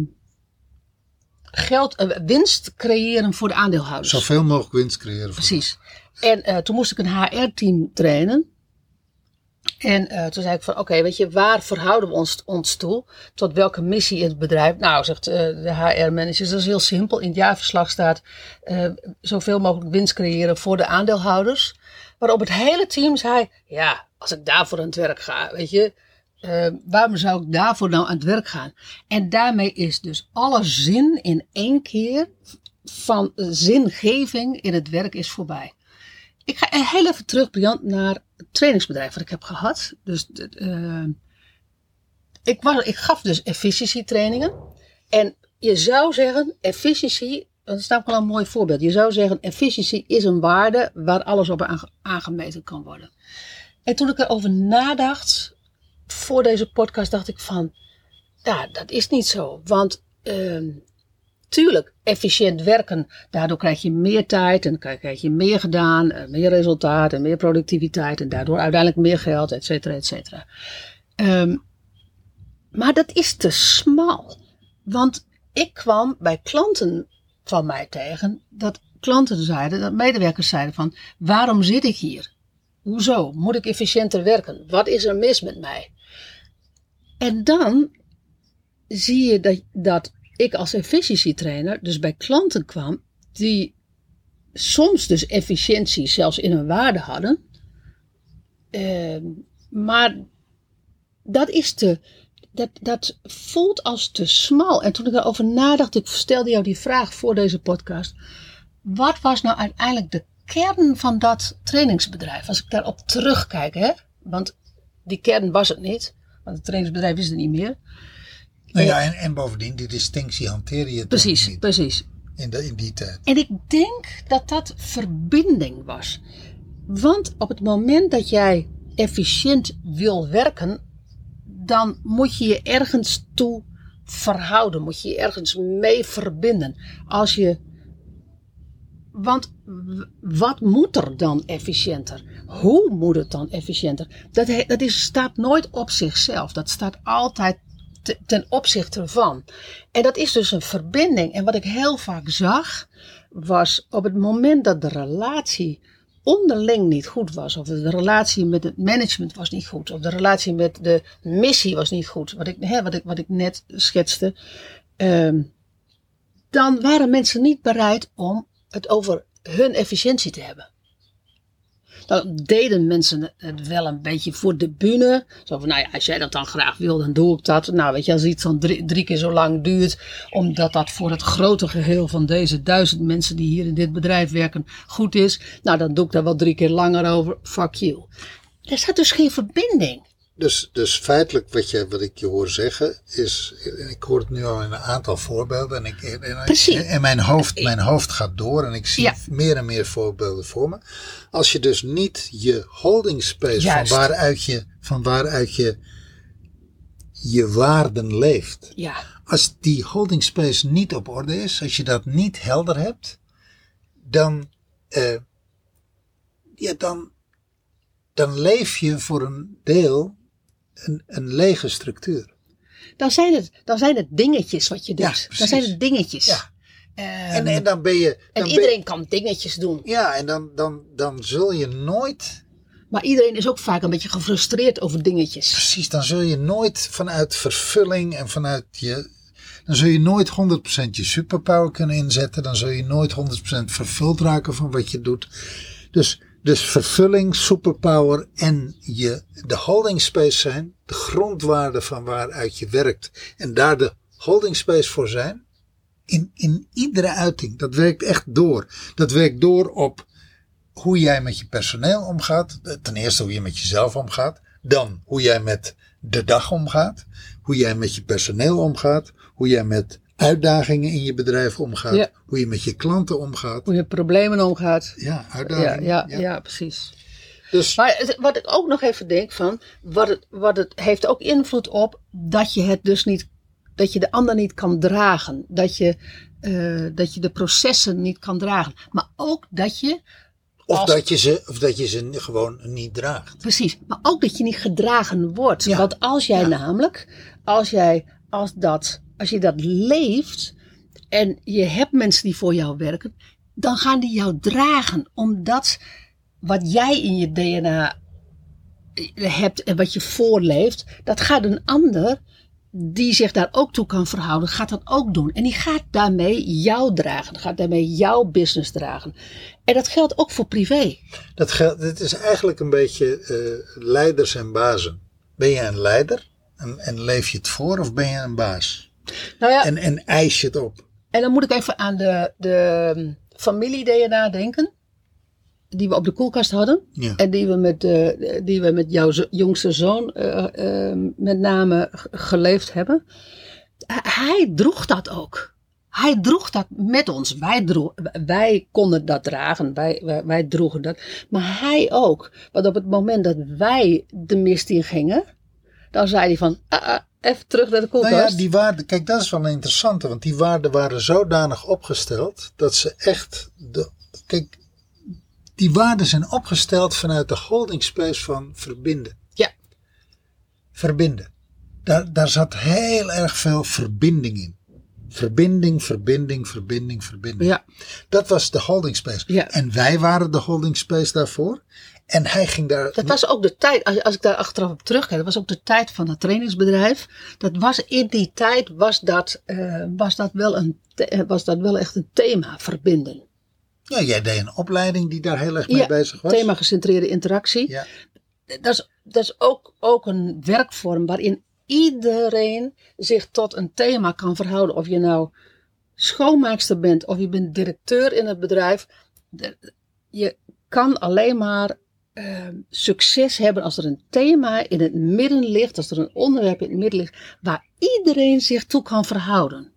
geld, eh, winst creëren voor de aandeelhouders. Zoveel mogelijk winst creëren. voor- Precies. En eh, toen moest ik een HR-team trainen. En eh, toen zei ik van, oké, weet je, waar verhouden we ons, ons toe? Tot welke missie in het bedrijf? Nou, zegt eh, de HR-manager, dat is heel simpel. In het jaarverslag staat eh, zoveel mogelijk winst creëren voor de aandeelhouders. Waarop het hele team zei, ja, als ik daarvoor aan het werk ga, weet je, waarom zou ik daarvoor nou aan het werk gaan? En daarmee is dus alle zin in één keer van zingeving in het werk is voorbij. Ik ga heel even terug, Brian, naar het trainingsbedrijf wat ik heb gehad. Dus eh, ik, was, ik gaf dus efficiëntietrainingen. En je zou zeggen, efficiëntie, dat is namelijk wel een mooi voorbeeld. Je zou zeggen, efficiëntie is een waarde waar alles op aange- aangemeten kan worden. En toen ik erover nadacht, voor deze podcast, dacht ik van, ja, dat is niet zo. Want ehm, tuurlijk, efficiënt werken, daardoor krijg je meer tijd en krijg je meer gedaan, eh, meer resultaat en meer productiviteit en daardoor uiteindelijk meer geld, et cetera, et cetera. Ehm, maar dat is te smal. Want ik kwam bij klanten van mij tegen dat klanten zeiden, dat medewerkers zeiden van, waarom zit ik hier? Hoezo? Moet ik efficiënter werken? Wat is er mis met mij? En dan zie je dat, dat ik als efficiëntietrainer dus bij klanten kwam die soms dus efficiëntie zelfs in hun waarde hadden. Ehm, maar dat is te, dat, dat voelt als te smal. En toen ik erover nadacht, ik stelde jou die vraag voor deze podcast. Wat was nou uiteindelijk de kern van dat trainingsbedrijf? Als ik daarop terugkijk, hè? Want die kern was het niet. Want het trainingsbedrijf is er niet meer. Nou ja, en, en bovendien, die distinctie hanteer je toch Precies, niet precies. in, de, in die tijd. En ik denk dat dat verbinding was. Want op het moment dat jij efficiënt wil werken, dan moet je je ergens toe verhouden. Moet je je ergens mee verbinden. Als je. Want wat moet er dan efficiënter? Hoe moet het dan efficiënter? Dat, dat is, staat nooit op zichzelf. Dat staat altijd te- ten opzichte van. En dat is dus een verbinding. En wat ik heel vaak zag, was op het moment dat de relatie onderling niet goed was, of de relatie met het management was niet goed, of de relatie met de missie was niet goed, wat ik, hè, wat ik, wat ik net schetste, ehm, dan waren mensen niet bereid om het over hun efficiëntie te hebben. Dan deden mensen het wel een beetje voor de bühne. Zo van, nou ja, als jij dat dan graag wil, dan doe ik dat. Nou, weet je, als iets dan drie, drie keer zo lang duurt, omdat dat voor het grote geheel van deze duizend mensen die hier in dit bedrijf werken goed is, nou, dan doe ik daar wel drie keer langer over. Fuck you. Er staat dus geen verbinding. Dus, dus feitelijk wat, je, wat ik je hoor zeggen is, en ik hoor het nu al in een aantal voorbeelden en, ik, en, Precies. en mijn, hoofd, mijn hoofd gaat door en ik zie Ja. meer en meer voorbeelden voor me. Als je dus niet je holding space van waaruit je, van waaruit je je waarden leeft. Ja, Als die holding space niet op orde is, als je dat niet helder hebt, dan, eh, ja, dan, dan leef je voor een deel een, een lege structuur. dan zijn het, dan zijn het dingetjes wat je doet. Ja, dan zijn het dingetjes. Ja. Ehm, En, en dan ben je. en Dan ben- iedereen kan dingetjes doen. ja, en dan, dan, dan zul je nooit. Maar iedereen is ook vaak een beetje gefrustreerd over dingetjes. Precies, dan zul je nooit vanuit vervulling en vanuit je. Dan zul je nooit 100% je superpower kunnen inzetten. Dan zul je nooit 100% vervuld raken van wat je doet. Dus, dus vervulling, superpower en je, de holding space zijn. De grondwaarde van waaruit je werkt. En daar de holding space voor zijn. In, in iedere uiting. Dat werkt echt door. Dat werkt door op hoe jij met je personeel omgaat. Ten eerste hoe je met jezelf omgaat. Dan hoe jij met de dag omgaat. Hoe jij met je personeel omgaat. Hoe jij met uitdagingen in je bedrijf omgaat. Ja. Hoe je met je klanten omgaat. Hoe je problemen omgaat. Ja, Ja, uitdagingen. ja, ja. precies. Dus Maar wat ik ook nog even denk van, wat het, wat het heeft ook invloed op dat je het dus niet, dat je de ander niet kan dragen. Dat je, eh, dat je de processen niet kan dragen. Maar ook dat je, of, als- dat je ze, of dat je ze gewoon niet draagt. precies, maar ook dat je niet gedragen wordt. Ja. Want als jij Ja. namelijk, als jij, als dat, als je dat leeft en je hebt mensen die voor jou werken, dan gaan die jou dragen. Omdat wat jij in je DNA hebt en wat je voorleeft, dat gaat een ander die zich daar ook toe kan verhouden, gaat dat ook doen. En die gaat daarmee jou dragen, gaat daarmee jouw business dragen. En dat geldt ook voor privé. Dat geldt, het is eigenlijk een beetje eh, leiders en bazen. Ben je een leider en, en leef je het voor of ben je een baas? Nou ja, En, en eis je het op? En dan moet ik even aan de, de familie-DNA denken. Die we op de koelkast hadden. Ja. En die we met, eh, die we met jouw jongste zoon eh, eh, met name geleefd hebben. Hij droeg dat ook. Hij droeg dat met ons. Wij, droeg, wij konden dat dragen. Wij, wij, wij droegen dat. Maar hij ook. Want op het moment dat wij de mist in gingen. Dan zei hij van, ah, ah, even terug naar de koelkast. Nou ja, die waarden, kijk, dat is wel een interessante, want die waarden waren zodanig opgesteld dat ze echt. De, kijk, die waarden zijn opgesteld vanuit de holding space van verbinden. Ja. Verbinden. Daar, daar zat heel erg veel verbinding in. Verbinding, verbinding, verbinding, verbinding. Ja. Dat was de holding space. Ja. En wij waren de holding space daarvoor. En hij ging daar. Dat was ook de tijd, als, als ik daar achteraf op terugkijk, dat was ook de tijd van het trainingsbedrijf. Dat was in die tijd was dat, eh, was dat, wel, een, the- was dat wel echt een thema, verbinden. Ja, jij deed een opleiding die daar heel erg mee Ja, bezig was. Thema gecentreerde interactie. Ja. Dat is, dat is ook, ook een werkvorm waarin iedereen zich tot een thema kan verhouden. Of je nou schoonmaakster bent of je bent directeur in het bedrijf. Je kan alleen maar eh, succes hebben als er een thema in het midden ligt, als er een onderwerp in het midden ligt, waar iedereen zich toe kan verhouden.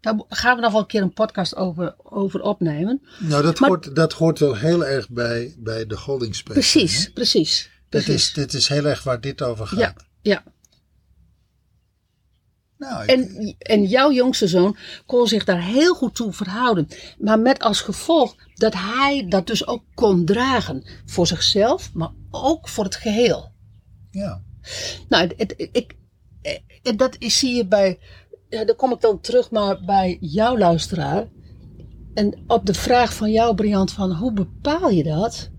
Daar gaan we nog wel een keer een podcast over, over opnemen. Nou, dat, Maar- hoort, dat hoort wel heel erg bij, bij de holding space. Precies, hè? precies. Dit precies. is, dit is heel erg waar dit over gaat. Ja, ja. Nou, ik- En, en jouw jongste zoon kon zich daar heel goed toe verhouden. Maar met als gevolg dat hij dat dus ook kon dragen. Voor zichzelf, maar ook voor het geheel. ja. Nou, het, het- ik, eh, dat is, zie je bij. Ja, dan kom ik dan terug maar bij jouw luisteraar. En op de vraag van jou, Briant, van hoe bepaal je dat?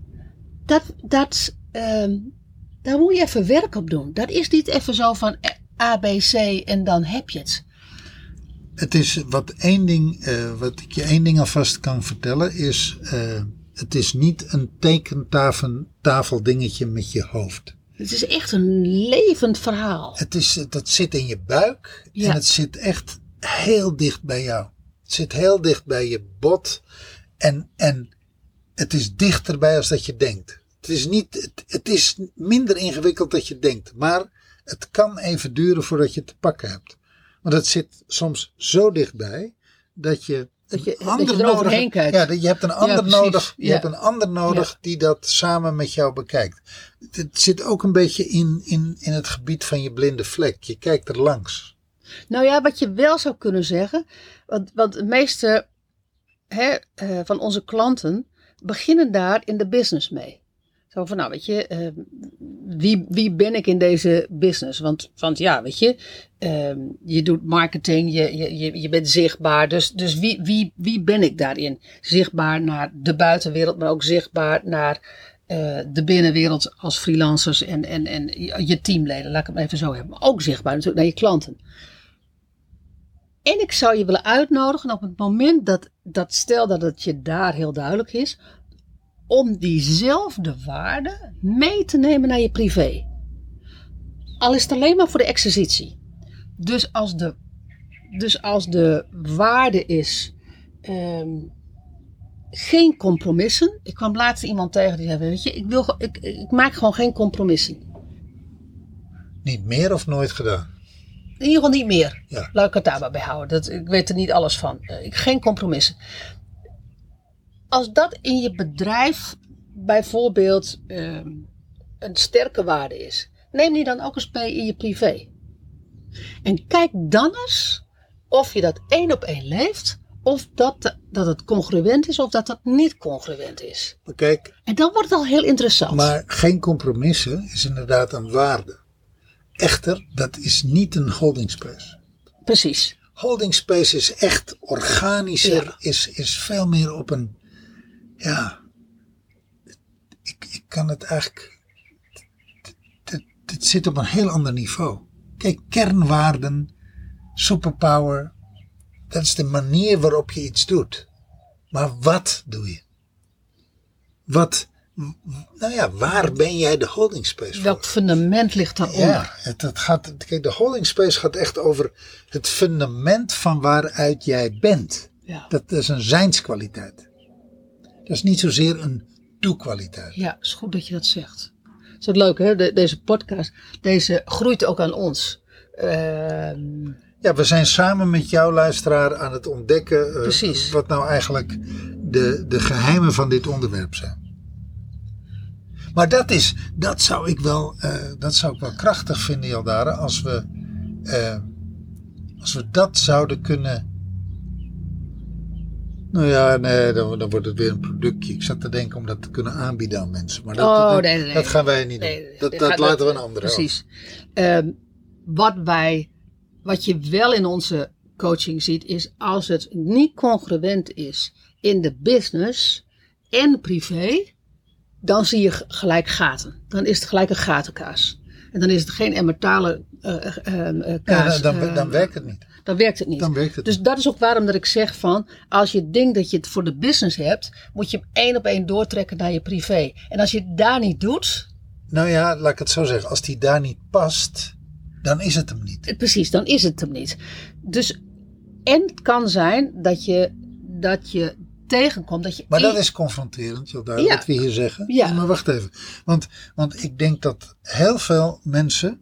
Dat, dat ehm, daar moet je even werk op doen. Dat is niet even zo van eh, A, B, C en dan heb je het. Het is wat één ding, eh, wat ik je één ding alvast kan vertellen, is eh, het is niet een tekentafel tafel dingetje met je hoofd. Het is echt een levend verhaal. Het is, dat zit in je buik Ja. en het zit echt heel dicht bij jou. Het zit heel dicht bij je bot en, en het is dichterbij als dat je denkt. Het is, niet, het, het is minder ingewikkeld dan je denkt, maar het kan even duren voordat je het te pakken hebt. Want het zit soms zo dichtbij dat je Dat je- een dat je ander nodig- kijkt. Ja, je hebt een ander nodig. Je Ja. hebt een ander nodig die dat samen met jou bekijkt. Het zit ook een beetje in, in, in het gebied van je blinde vlek. Je kijkt er langs. Nou ja, wat je wel zou kunnen zeggen, want, want de meeste hè, eh, van onze klanten beginnen daar in de business mee. Zo van, nou weet je, eh, wie, wie ben ik in deze business? Want, want ja, weet je, eh, je doet marketing, je, je, je, bent zichtbaar. Dus, dus wie, wie, wie ben ik daarin? Zichtbaar naar de buitenwereld, maar ook zichtbaar naar eh, de binnenwereld als freelancers en, en, en je teamleden. Laat ik maar even zo hebben. Ook zichtbaar natuurlijk naar je klanten. En ik zou je willen uitnodigen op het moment dat, dat stel dat het je daar heel duidelijk is, om diezelfde waarde mee te nemen naar je privé. Al is het alleen maar voor de exercitie. Dus als de, dus als de waarde is ehm, geen compromissen. Ik kwam laatst iemand tegen die zei, weet je, ik, wil, ik, ik maak gewoon geen compromissen. Niet meer of nooit gedaan. In ieder geval niet meer. Ja. Laat ik het daarbij bij houden. Dat, ik weet er niet alles van. Eh, ik- geen compromissen. Als dat in je bedrijf bijvoorbeeld ehm, een sterke waarde is, neem die dan ook eens mee in je privé. En kijk dan eens of je dat één op één leeft, of dat, dat het congruent is of dat dat niet congruent is. Kijk, En dan wordt het al heel interessant. maar geen compromissen is inderdaad een waarde. Echter, dat is niet een holding space. Precies. Holding space is echt organischer, Ja. is, is veel meer op een, ja, ik, ik kan het eigenlijk, het, zit op een heel ander niveau. Kijk, kernwaarden, superpower, dat is de manier waarop je iets doet. Maar wat doe je? Wat, nou ja, waar ben jij de holding space voor? Welk fundament ligt daaronder? Ja, het, het gaat, kijk, de holding space gaat echt over het fundament van waaruit jij bent. Ja. Dat is een zijnskwaliteit. Dat is niet zozeer een doe-kwaliteit. Ja, is goed dat je dat zegt. Is dat leuk, hè? De- deze podcast, deze groeit ook aan ons. Ehm, Ja, we zijn samen met jouw luisteraar aan het ontdekken Precies. wat nou eigenlijk de, de geheimen van dit onderwerp zijn. Maar dat is, dat zou ik wel, eh, dat zou ik wel krachtig vinden, Jaldara, als we, eh, als we dat zouden kunnen. Nou ja, nee, dan, dan wordt het weer een productje. Ik zat te denken om dat te kunnen aanbieden aan mensen. Maar dat, Oh, dat, nee, nee, nee. dat gaan wij niet doen. Dat, dat gaat- laten we een andere. Precies. Ehm, wat wij, wat je wel in onze coaching ziet, is als het niet congruent is in de business en privé, dan zie je gelijk gaten. Dan is het gelijk een gatenkaas. En dan is het geen emmertale eh, eh, eh, Ja, kaas. dan, dan, dan werkt het niet. Dan werkt het niet. Dan werkt het dus dat is ook waarom dat ik zeg van, als je denkt dat je het voor de business hebt, moet je hem één op één doortrekken naar je privé. En als je het daar niet doet, Nou ja, laat ik het zo zeggen. Als die daar niet past, dan is het hem niet. eh, precies, dan is het hem niet. Dus, en het kan zijn dat je, dat je tegenkomt, dat je... Maar dat is confronterend, Jodara, Ja. wat we hier zeggen. Ja. Maar wacht even. Want, want ik denk dat heel veel mensen,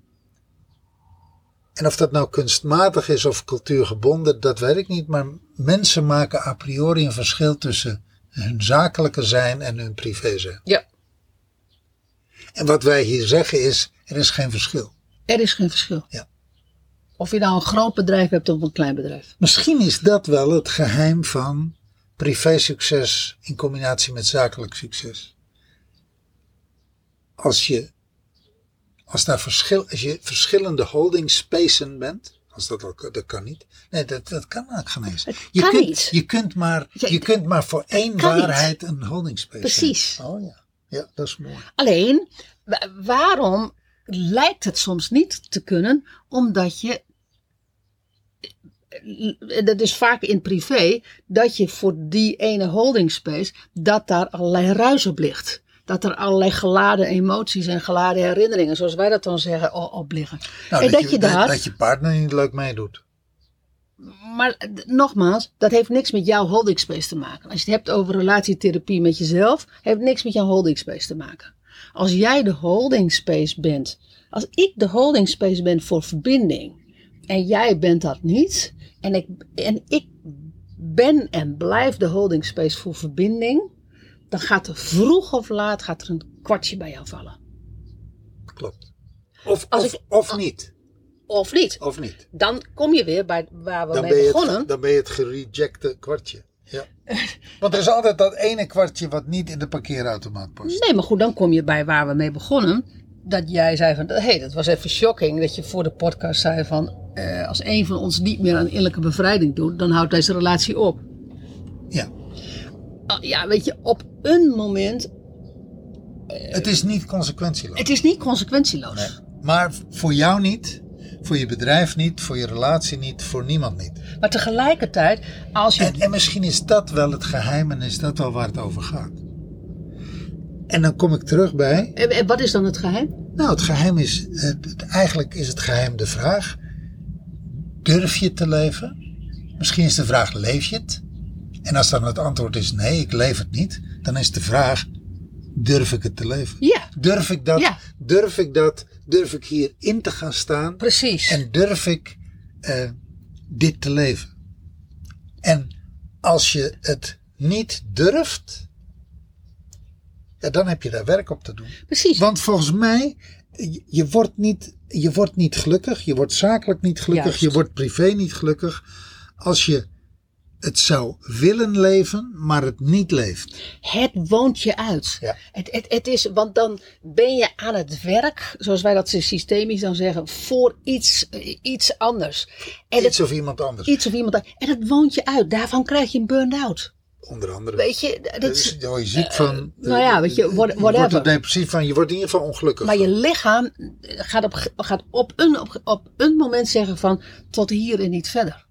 en of dat nou kunstmatig is of cultuurgebonden, dat weet ik niet. Maar mensen maken a priori een verschil tussen hun zakelijke zijn en hun privé zijn. Ja, En wat wij hier zeggen is, er is geen verschil. er is geen verschil. Ja. Of je nou een groot bedrijf hebt of een klein bedrijf. Misschien is dat wel het geheim van privé-succes in combinatie met zakelijk succes. Als je, als daar verschil, als je verschillende holding spacen bent, als dat al, dat kan niet. Nee, dat, dat kan eigenlijk geen eens. Je kan kunt, niet. Je kunt maar, Ja, je kunt maar voor één niet. waarheid een holding space Precies. Oh ja. Ja, dat is mooi. Alleen, wa- waarom lijkt het soms niet te kunnen? Omdat je eh, dat is vaak in privé, dat je voor die ene holding space, dat daar allerlei ruis op ligt. Dat er allerlei geladen emoties en geladen herinneringen, zoals wij dat dan zeggen, op liggen. Nou, en dat, je, daar, dat je partner niet leuk meedoet. maar nogmaals, dat heeft niks met jouw holding space te maken. Als je het hebt over relatietherapie met jezelf, heeft niks met jouw holding space te maken. Als jij de holding space bent, als ik de holding space ben voor verbinding en jij bent dat niet, en ik, en ik ben en blijf de holding space voor verbinding, dan gaat er vroeg of laat gaat er een kwartje bij jou vallen. Klopt. Of, Als of, ik- of niet. Of niet. Of niet. Dan kom je weer bij waar we Dan mee begonnen. het, dan ben je het gerejecte kwartje. Ja. Want er is altijd dat ene kwartje wat niet in de parkeerautomaat past. Nee, maar goed, dan kom je bij waar we mee begonnen. Dat jij zei van, hé, hey, dat was even shocking. Dat je voor de podcast zei van, eh, als een van ons niet meer aan innerlijke bevrijding doet, dan houdt deze relatie op. Ja. Ah, ja, weet je, op een moment, Het is niet consequentieloos. het is niet consequentieloos. Maar voor jou niet, voor je bedrijf niet, voor je relatie niet, voor niemand niet. Maar tegelijkertijd, als je... En, en misschien is dat wel het geheim en is dat wel waar het over gaat. En dan kom ik terug bij, En- en wat is dan het geheim? nou het geheim is, het- eigenlijk is het geheim de vraag, durf je te leven? Misschien is de vraag, leef je het? En als dan het antwoord is nee, ik leef het niet, dan is de vraag, durf ik het te leven? Ja, Durf ik dat? Ja. Durf ik dat? Durf ik hier in te gaan staan? precies. En durf ik eh, dit te leven? En als je het niet durft, ja, dan heb je daar werk op te doen. precies. Want volgens mij, je, je wordt niet, je wordt niet gelukkig, je wordt zakelijk niet gelukkig, Juist. je wordt privé niet gelukkig, als je het zou willen leven, maar het niet leeft. Het woont je uit. Ja. Het, het, het is, want dan ben je aan het werk, zoals wij dat systemisch dan zeggen, voor iets, eh, iets anders. En Iets het, of iemand anders, iets of iemand. En het woont je uit. Daarvan krijg je een burn-out. onder andere. Weet je, dat Daar is, je ziek van. nou ja, weet je, what- Je wordt whatever. er depressief van. Je wordt in ieder geval ongelukkig. maar je lichaam gaat op, gaat op, een, op, op een moment zeggen van tot hier en niet verder.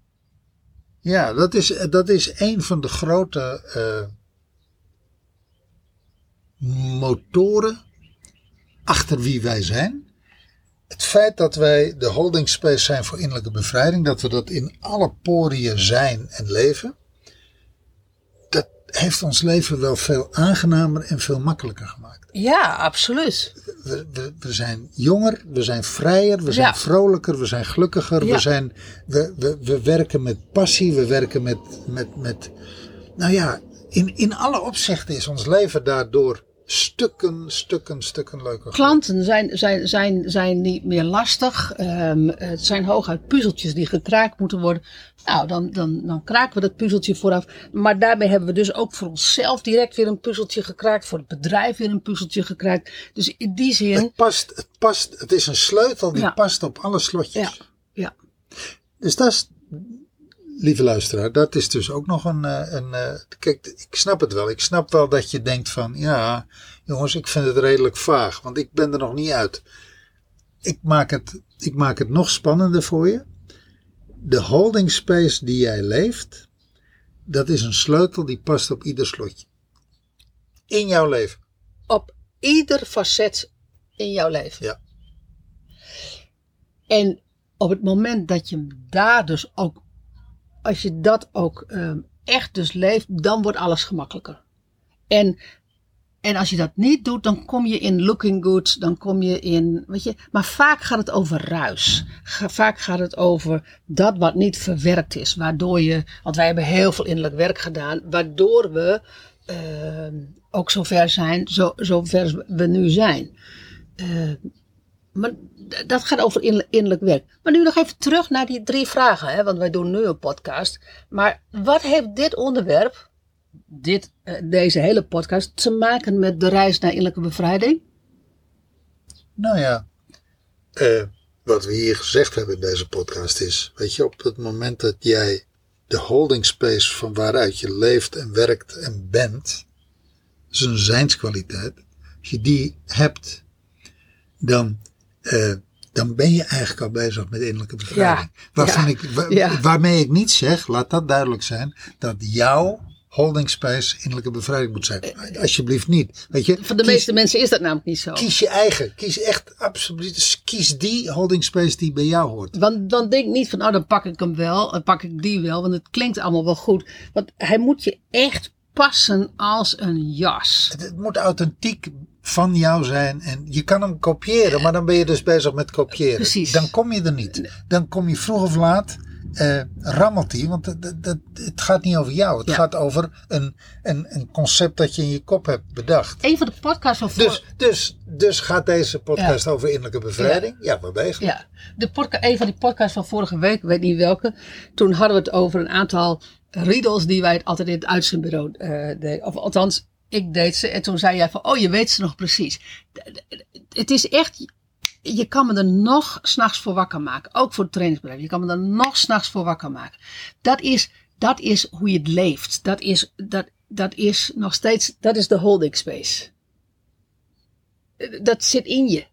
Ja, dat is, dat is een van de grote eh, motoren achter wie wij zijn. Het feit dat wij de holding space zijn voor innerlijke bevrijding, dat we dat in alle poriën zijn en leven, dat heeft ons leven wel veel aangenamer en veel makkelijker gemaakt. Ja, absoluut. We, we, we zijn jonger, we zijn vrijer, we zijn Ja. vrolijker, we zijn gelukkiger. Ja. We, zijn, we, we, we werken met passie, we werken met, met, met nou ja, in, in alle opzichten is ons leven daardoor stukken, stukken, stukken leuker. Klanten zijn, zijn, zijn, zijn niet meer lastig. Ehm, het zijn hooguit puzzeltjes die gekraakt moeten worden. Nou, dan, dan, dan kraken we dat puzzeltje vooraf. Maar daarmee hebben we dus ook voor onszelf direct weer een puzzeltje gekraakt. Voor het bedrijf weer een puzzeltje gekraakt. Dus in die zin. Het past, het past, het is een sleutel die Ja. past op alle slotjes. Ja, ja. Dus dat is, lieve luisteraar, dat is dus ook nog een, eh, een. eh, Kijk, ik snap het wel. Ik snap wel dat je denkt van, ja, jongens, ik vind het redelijk vaag, want ik ben er nog niet uit. Ik maak het, ik maak het nog spannender voor je. De holding space die jij leeft, dat is een sleutel die past op ieder slotje. In jouw leven. Op ieder facet in jouw leven. Ja. En op het moment dat je daar dus ook, als je dat ook ehm, echt dus leeft, dan wordt alles gemakkelijker. En, en als je dat niet doet, dan kom je in looking good, dan kom je in, weet je, maar vaak gaat het over ruis. Vaak gaat het over dat wat niet verwerkt is, waardoor je, want wij hebben heel veel innerlijk werk gedaan, waardoor we ehm, ook zover zijn, zo, zover we nu zijn. Eh, maar dat gaat over inner- innerlijk werk. Maar nu nog even terug naar die drie vragen, hè, want wij doen nu een podcast. Maar wat heeft dit onderwerp, dit, eh, deze hele podcast, te maken met de reis naar innerlijke bevrijding? Nou ja, eh, wat we hier gezegd hebben in deze podcast is, weet je, op het moment dat jij de holding space van waaruit je leeft en werkt en bent, is een zijnskwaliteit, als je die hebt, dan eh, dan ben je eigenlijk al bezig met innerlijke bevrijding. Ja, Waarvan ja, ik, ja. Waarmee ik niet zeg, laat dat duidelijk zijn, dat jouw holding space innerlijke bevrijding moet zijn. Alsjeblieft niet. Weet je, Voor de kies- meeste mensen is dat namelijk niet zo. Kies je eigen. Kies echt absoluut. Kies die holding space die bij jou hoort. Want dan denk niet van, oh dan pak ik hem wel, dan pak ik die wel, want het klinkt allemaal wel goed. Want hij moet je echt passen als een jas. Het, het moet authentiek van jou zijn. En je kan hem kopiëren, maar dan ben je dus bezig met kopiëren. Precies. Dan kom je er niet. Dan kom je vroeg of laat. eh rammelt hij, want dat, dat, dat- het gaat niet over jou. Het Ja. gaat over een, een, een concept dat je in je kop hebt bedacht. Een van de podcasts van. Dus, dus, dus gaat deze podcast over innerlijke bevrijding? Ja, maar bezig. Ja, de podca- een van die podcasts van vorige week, ik weet niet welke. Toen hadden we het over een aantal riddles die wij altijd in het uitzendbureau eh deden. Of althans, ik deed ze. En toen zei jij van, oh je weet ze nog precies. Het is echt, je kan me er nog s'nachts voor wakker maken. Ook voor het trainingsbedrijf. Je kan me er nog s'nachts voor wakker maken. Dat is, dat is hoe je het leeft. Dat is, dat, dat is nog steeds, dat is de holding space. Dat zit in je.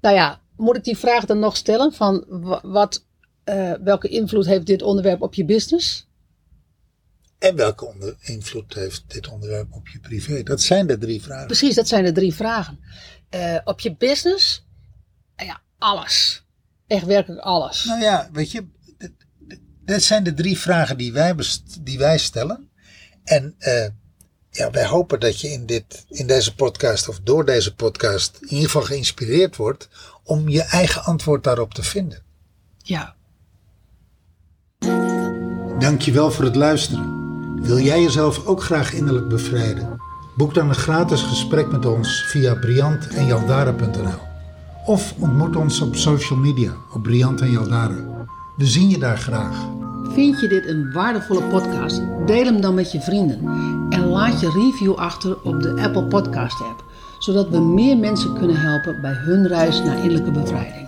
Nou ja, moet ik die vraag dan nog stellen van wa- wat, eh, welke invloed heeft dit onderwerp op je business? En welke onder, invloed heeft dit onderwerp op je privé? Dat zijn de drie vragen. Precies, dat zijn de drie vragen. Eh, op je business, eh, ja, alles. Echt werkelijk alles. Nou ja, weet je, dit zijn de drie vragen die wij, die wij stellen. En eh, ja, wij hopen dat je in, dit, in deze podcast of door deze podcast in ieder geval geïnspireerd wordt om je eigen antwoord daarop te vinden. Ja. Dankjewel voor het luisteren. Wil jij jezelf ook graag innerlijk bevrijden? Boek dan een gratis gesprek met ons via briantenjaldara.nl of ontmoet ons op social media op Briant en. We zien je daar graag. Vind je dit een waardevolle podcast? Deel hem dan met je vrienden. En laat je review achter op de Apple Podcast app. Zodat we meer mensen kunnen helpen bij hun reis naar innerlijke bevrijding.